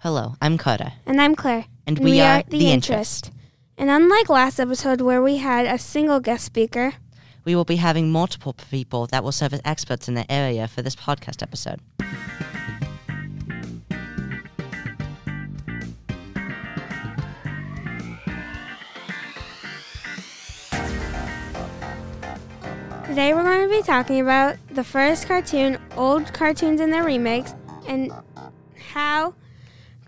Hello, I'm Carter. And I'm Claire. And, we, are, The Interest. And unlike last episode where we had a single guest speaker, We will be having multiple people that will serve as experts in their area for this podcast episode. today we're going to be talking about the first cartoon, old cartoons and their remakes, and how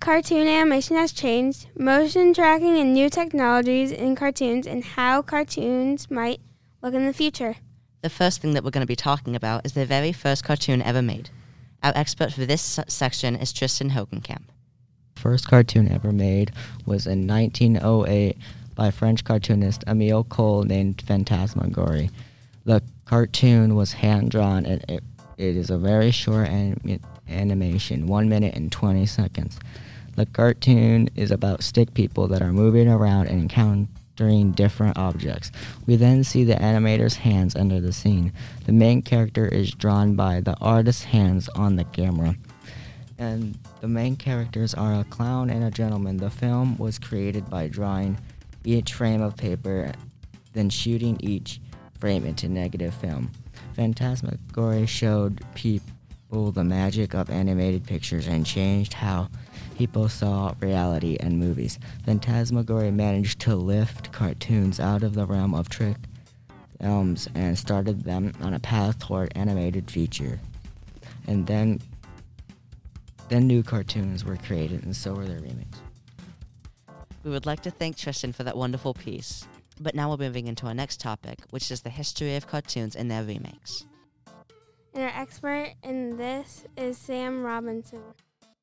cartoon animation has changed, motion tracking and new technologies in cartoons, and how cartoons might look in the future. The first thing that we're going to be talking about is the very first cartoon ever made. Our expert for this s- section is Tristan Hogenkamp. First cartoon ever made was in 1908 by French cartoonist Emile Cohl named Phantasmagorie. The cartoon was hand drawn and it, it is a very short anim- animation, 1 minute and 20 seconds. The cartoon is about stick people that are moving around and encountering different objects. We then see the animator's hands under the scene. The main character is drawn by the artist's hands on the camera. And the main characters are a clown and a gentleman. The film was created by drawing each frame of paper, then shooting each frame into negative film. Phantasmagorie showed people the magic of animated pictures and changed how people saw reality and movies. Phantasmagorie managed to lift cartoons out of the realm of trick films and started them on a path toward animated feature. And then then new cartoons were created and so were their remakes. We would like to thank Tristan for that wonderful piece. But now we're moving into our next topic, which is the history of cartoons and their remakes. And our expert in this is Sam Robinson.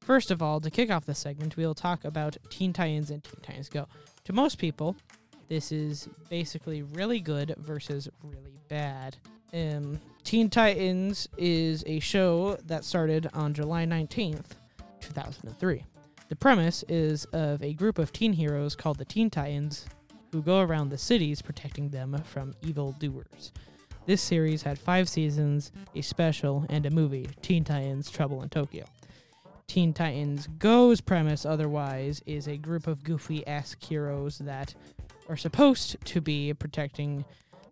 First of all, to kick off this segment, we will talk about Teen Titans and Teen Titans Go. To most people, this is basically really good versus really bad. Um, Teen Titans is a show that started on July 19th, 2003. The premise is of a group of teen heroes called the Teen Titans who go around the cities protecting them from evil doers. This series had five seasons, a special, and a movie, Teen Titans Trouble in Tokyo. Teen Titans Go's premise, otherwise, is a group of goofy esque heroes that are supposed to be protecting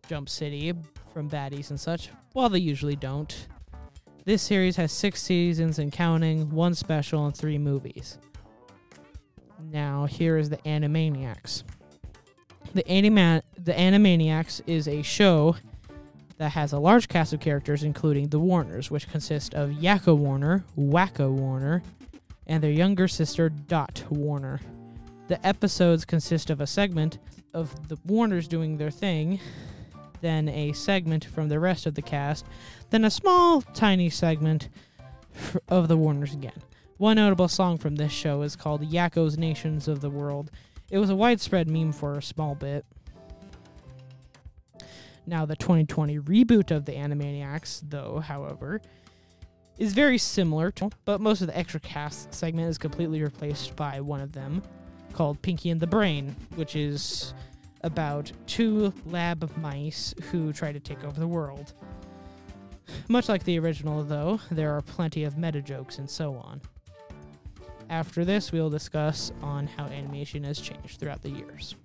Jump City from baddies and such, while they usually don't. This series has six seasons and counting, one special, and three movies. Now, here is the Animaniacs. The, Anima- the Animaniacs is a show that has a large cast of characters, including the Warners, which consist of Yakko Warner, Wakko Warner, and their younger sister Dot Warner. The episodes consist of a segment of the Warners doing their thing, then a segment from the rest of the cast, then a small, tiny segment of the Warners again. One notable song from this show is called Yakko's Nations of the World. It was a widespread meme for a small bit. Now, the 2020 reboot of the Animaniacs, though, however, is very similar, to, but most of the extra cast segment is completely replaced by one of them called Pinky and the Brain, which is about two lab mice who try to take over the world. Much like the original, though, there are plenty of meta jokes and so on. After this, we'll discuss on how animation has changed throughout the years.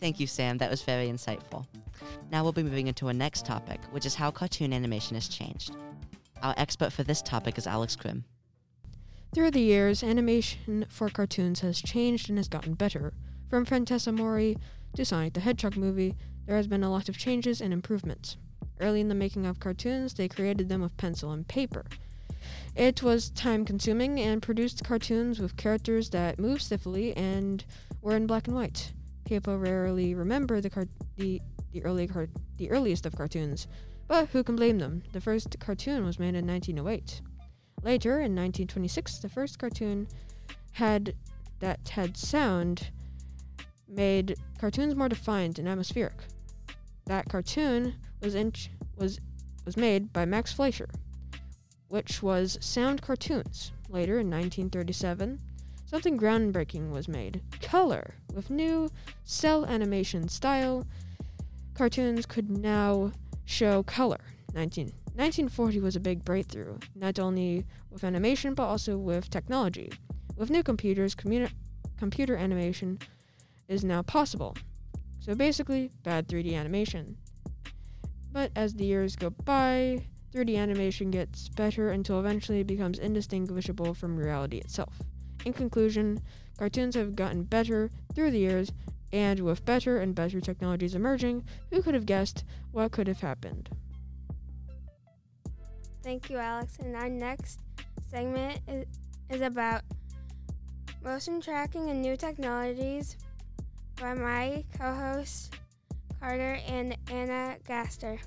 Thank you, Sam. That was very insightful. Now we'll be moving into our next topic, which is how cartoon animation has changed. Our expert for this topic is Alex Krim. Through the years, animation for cartoons has changed and has gotten better. From Phantasmagorie to Sonic the Hedgehog movie, there has been a lot of changes and improvements. Early in the making of cartoons, they created them with pencil and paper. It was time consuming and produced cartoons with characters that moved stiffly and were in black and white. People rarely remember the car- the the early car- the earliest of cartoons, but who can blame them? The first cartoon was made in 1908. Later, in 1926, the first cartoon had that had sound made cartoons more defined and atmospheric. That cartoon was was was made by Max Fleischer, which was Sound Cartoons. Later, in 1937, something groundbreaking was made: color with new cel animation style. Cartoons could now show color. 19, 1940 was a big breakthrough, not only with animation but also with technology. With new computers, computer animation is now possible. So basically, bad 3D animation. But as the years go by, 3D animation gets better until eventually it becomes indistinguishable from reality itself. In conclusion, cartoons have gotten better through the years, and with better and better technologies emerging, who could have guessed what could have happened? Thank you, Alex. And our next segment is, is about motion tracking and new technologies by my co hosts Carter and Anna Gaster.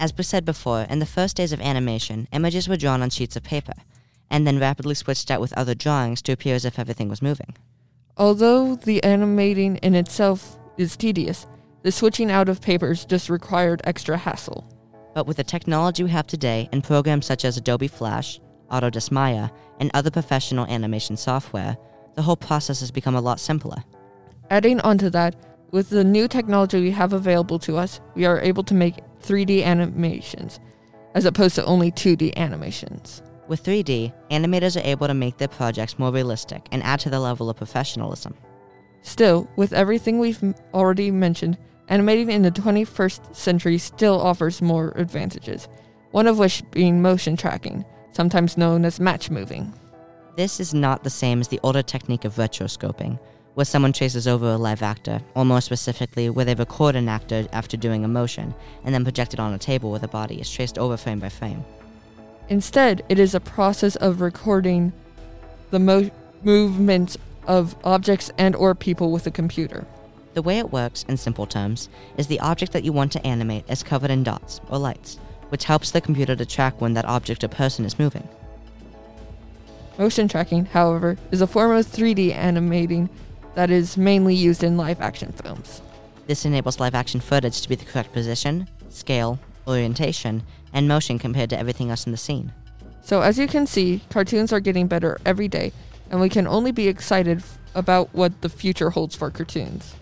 As we said before, in the first days of animation, images were drawn on sheets of paper, and then rapidly switched out with other drawings to appear as if everything was moving. Although the animating in itself is tedious, the switching out of papers just required extra hassle. But with the technology we have today and programs such as Adobe Flash, Autodesk Maya, and other professional animation software, the whole process has become a lot simpler. Adding onto that, with the new technology we have available to us, we are able to make 3D animations, as opposed to only 2D animations. With 3D, animators are able to make their projects more realistic and add to the level of professionalism. Still, with everything we've already mentioned, animating in the 21st century still offers more advantages, one of which being motion tracking, sometimes known as match moving. This is not the same as the older technique of rotoscoping, where someone traces over a live actor, or more specifically, where they record an actor after doing a motion and then project it on a table where the body is traced over frame by frame. Instead, it is a process of recording the mo- movements of objects and or people with a computer. The way it works, in simple terms, is the object that you want to animate is covered in dots or lights, which helps the computer to track when that object or person is moving. Motion tracking, however, is a form of 3D animating that is mainly used in live action films. This enables live action footage to be the correct position, scale, orientation, and motion compared to everything else in the scene. So, as you can see, cartoons are getting better every day, and we can only be excited f- about what the future holds for cartoons.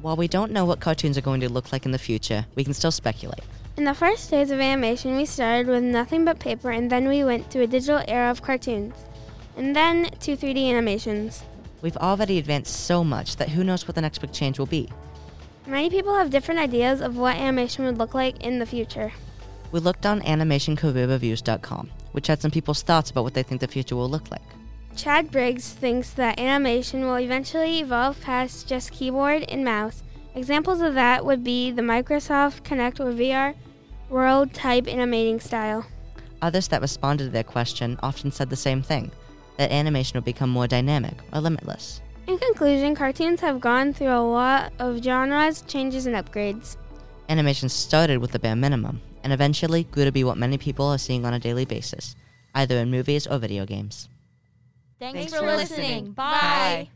While we don't know what cartoons are going to look like in the future, we can still speculate. In the first days of animation, we started with nothing but paper, and then we went to a digital era of cartoons, and then to 3D animations. We've already advanced so much that who knows what the next big change will be. Many people have different ideas of what animation would look like in the future. We looked on animationcareerreviews.com, which had some people's thoughts about what they think the future will look like. Chad Briggs thinks that animation will eventually evolve past just keyboard and mouse. Examples of that would be the Microsoft Kinect or VR world type animating style. Others that responded to their question often said the same thing that animation will become more dynamic or limitless. In conclusion, cartoons have gone through a lot of genres, changes, and upgrades. Animation started with the bare minimum and eventually grew to be what many people are seeing on a daily basis, either in movies or video games. Thanks, for listening. Bye.